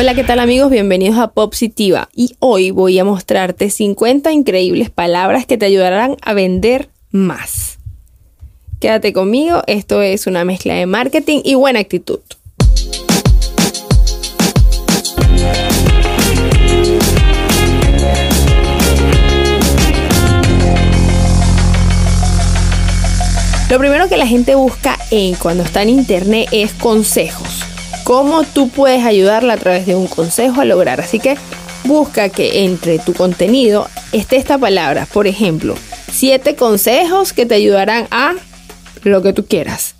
Hola, ¿qué tal amigos? Bienvenidos a Popsitiva y hoy voy a mostrarte 50 increíbles palabras que te ayudarán a vender más. Quédate conmigo, esto es una mezcla de marketing y buena actitud. Lo primero que la gente busca en cuando está en internet es consejos. Cómo tú puedes ayudarla a través de un consejo a lograr. Así que busca que entre tu contenido esté esta palabra. Por ejemplo, siete consejos que te ayudarán a lo que tú quieras.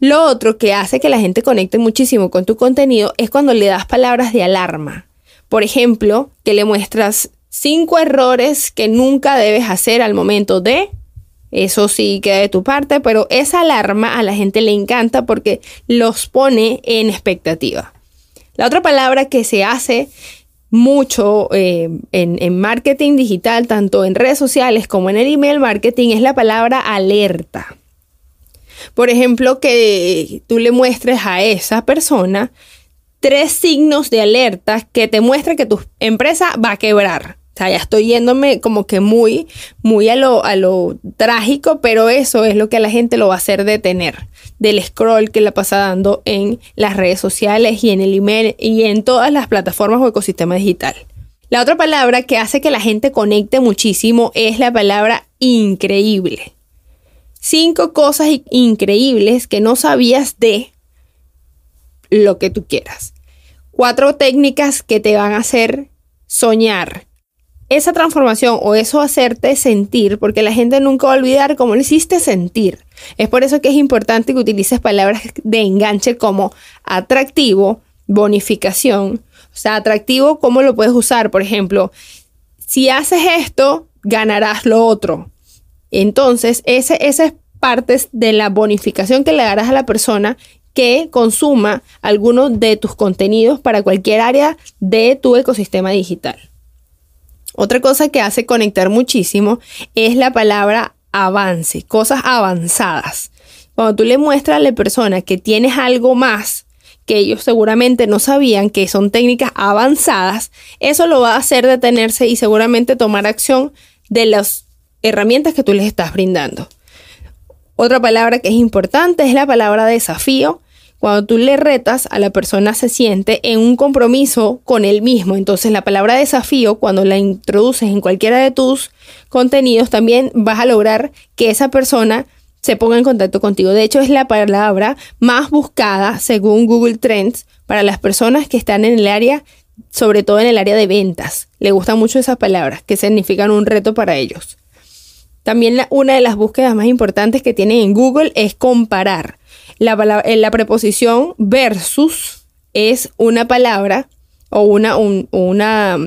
Lo otro que hace que la gente conecte muchísimo con tu contenido es cuando le das palabras de alarma. Por ejemplo, que le muestras cinco errores que nunca debes hacer al momento de eso sí queda de tu parte, pero esa alarma a la gente le encanta porque los pone en expectativa. La otra palabra que se hace mucho eh, en, en, marketing digital, tanto en redes sociales como en el email marketing, es la palabra alerta. Por ejemplo, que tú le muestres a esa persona tres signos de alerta que te muestran que tu empresa va a quebrar sea, ya estoy yéndome como que muy, muy a lo, a lo trágico, pero eso es lo que a la gente lo va a hacer detener del scroll que la pasa dando en las redes sociales y en el email y en todas las plataformas o ecosistema digital. La otra palabra que hace que la gente conecte muchísimo es la palabra increíble. Cinco cosas increíbles que no sabías de lo que tú quieras. Cuatro técnicas que te van a hacer soñar, esa transformación o eso hacerte sentir, porque la gente nunca va a olvidar cómo lo hiciste sentir. Es por eso que es importante que utilices palabras de enganche como atractivo, bonificación. O sea, atractivo, ¿cómo lo puedes usar? Por ejemplo, si haces esto, ganarás lo otro. Entonces, ese, esa es parte de la bonificación que le darás a la persona que consuma alguno de tus contenidos para cualquier área de tu ecosistema digital. Otra cosa que hace conectar muchísimo es la palabra avance, cosas avanzadas. Cuando tú le muestras a la persona que tienes algo más que ellos seguramente no sabían que son técnicas avanzadas, eso lo va a hacer detenerse y seguramente tomar acción de las herramientas que tú les estás brindando. Otra palabra que es importante es la palabra desafío cuando tú le retas a la persona se siente en un compromiso con él mismo. Entonces la palabra desafío, cuando la introduces en cualquiera de tus contenidos, también vas a lograr que esa persona se ponga en contacto contigo. De hecho, es la palabra más buscada según Google Trends para las personas que están en el área, sobre todo en el área de ventas. Le gustan mucho esas palabras que significan un reto para ellos. También una de las búsquedas más importantes que tienen en Google es comparar. La, eh, la preposición versus es una palabra o una, una,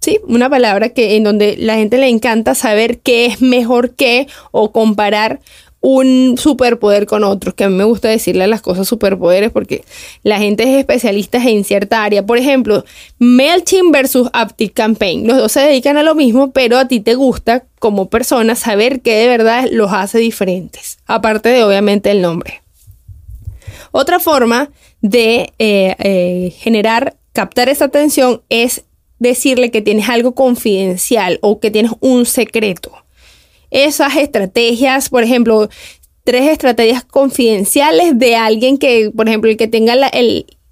sí, una palabra que en donde la gente le encanta saber qué es mejor que o comparar un superpoder con otro, que a mí me gusta decirle las cosas superpoderes porque la gente es especialista en cierta área. Por ejemplo, MailChimp versus Aptic Campaign. Los dos se dedican a lo mismo, pero a ti te gusta como persona saber qué de verdad los hace diferentes, aparte de obviamente el nombre. Otra forma de eh, eh, generar, captar esa atención es decirle que tienes algo confidencial o que tienes un secreto. Esas estrategias, por ejemplo, tres estrategias confidenciales de alguien que, por ejemplo, el que tenga la,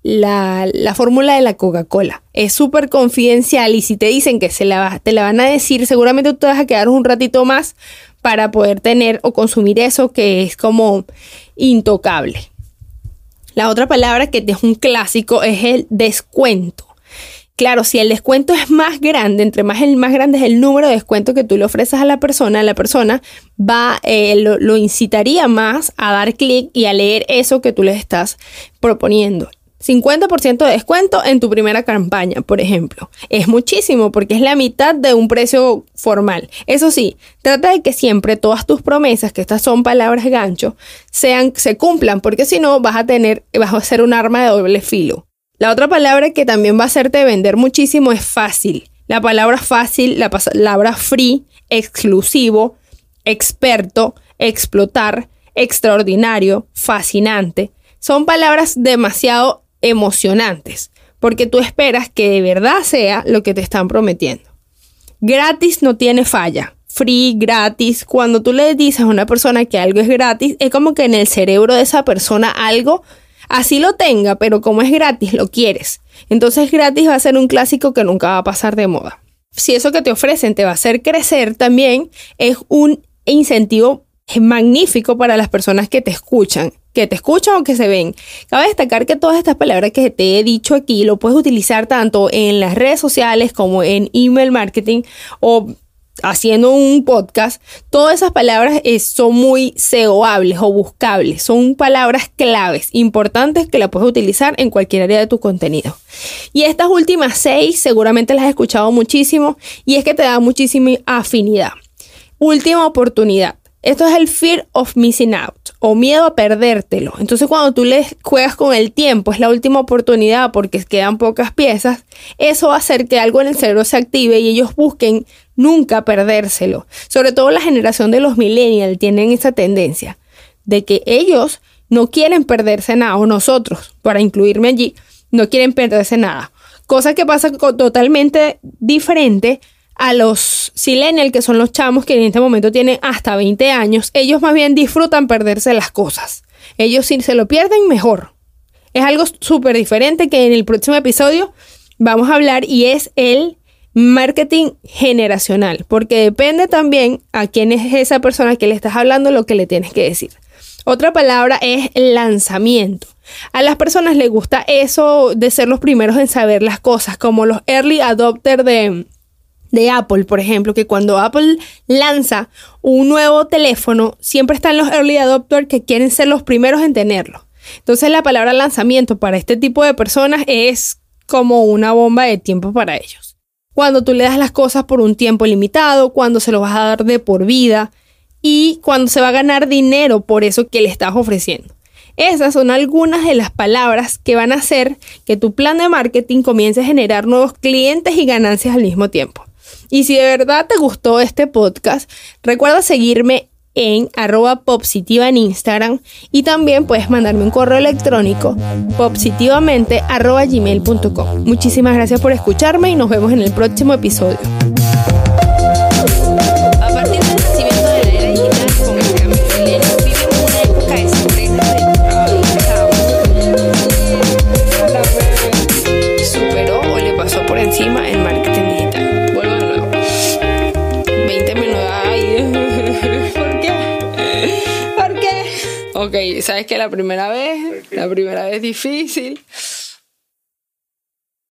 la, fórmula de la Coca-Cola. Es súper confidencial y si te dicen que se la, te la van a decir, seguramente tú te vas a quedar un ratito más para poder tener o consumir eso que es como intocable. La otra palabra que es un clásico es el descuento. Claro, si el descuento es más grande, entre más el más grande es el número de descuento que tú le ofreces a la persona, la persona va, eh, lo, lo incitaría más a dar clic y a leer eso que tú le estás proponiendo. 50% de descuento en tu primera campaña, por ejemplo. Es muchísimo porque es la mitad de un precio formal. Eso sí, trata de que siempre todas tus promesas, que estas son palabras gancho, sean, se cumplan, porque si no vas a tener, vas a ser un arma de doble filo. La otra palabra que también va a hacerte vender muchísimo es fácil. La palabra fácil, la palabra free, exclusivo, experto, explotar, extraordinario, fascinante. Son palabras demasiado emocionantes. porque tú esperas que de verdad sea lo que te están prometiendo. Gratis no tiene falla. Free, gratis. Cuando tú le dices a una persona que algo es gratis, es como que en el cerebro de esa persona algo así lo tenga, pero como es gratis, lo quieres. Entonces gratis va a ser un clásico que nunca va a pasar de moda. Si eso que te ofrecen te va a hacer crecer, también es un incentivo magnífico para las personas que te escuchan, que te escuchan o que se ven. Cabe destacar que todas estas palabras que te he dicho aquí lo puedes utilizar tanto en las redes sociales como en email marketing o haciendo un podcast, todas esas palabras eh, son muy SEOables o buscables, son palabras claves, importantes que la puedes utilizar en cualquier área de tu contenido. Y estas últimas seis seguramente las has escuchado muchísimo y es que te da muchísima afinidad. Última oportunidad. Esto es el fear of missing out o miedo a perdértelo. Entonces cuando tú le juegas con el tiempo, es la última oportunidad porque quedan pocas piezas, eso va a hacer que algo en el cerebro se active y ellos busquen nunca perdérselo. Sobre todo la generación de los millennials tienen esa tendencia de que ellos no quieren perderse nada, o nosotros, para incluirme allí, no quieren perderse nada. Cosa que pasa totalmente diferente a los silenial, que son los chamos que en este momento tienen hasta 20 años, ellos más bien disfrutan perderse las cosas. Ellos si se lo pierden, mejor. Es algo súper diferente que en el próximo episodio vamos a hablar y es el marketing generacional, porque depende también a quién es esa persona que le estás hablando lo que le tienes que decir. Otra palabra es lanzamiento. A las personas les gusta eso de ser los primeros en saber las cosas, como los early adopters de, de Apple, por ejemplo, que cuando Apple lanza un nuevo teléfono, siempre están los early adopters que quieren ser los primeros en tenerlo. Entonces la palabra lanzamiento para este tipo de personas es como una bomba de tiempo para ellos. Cuando tú le das las cosas por un tiempo limitado, cuando se lo vas a dar de por vida y cuando se va a ganar dinero por eso que le estás ofreciendo. Esas son algunas de las palabras que van a hacer que tu plan de marketing comience a generar nuevos clientes y ganancias al mismo tiempo. Y si de verdad te gustó este podcast, recuerda seguirme en arroba popsitiva en Instagram y también puedes mandarme un correo electrónico gmail.com. Muchísimas gracias por escucharme y nos vemos en el próximo episodio. Ok, sabes que la primera vez, la primera vez difícil,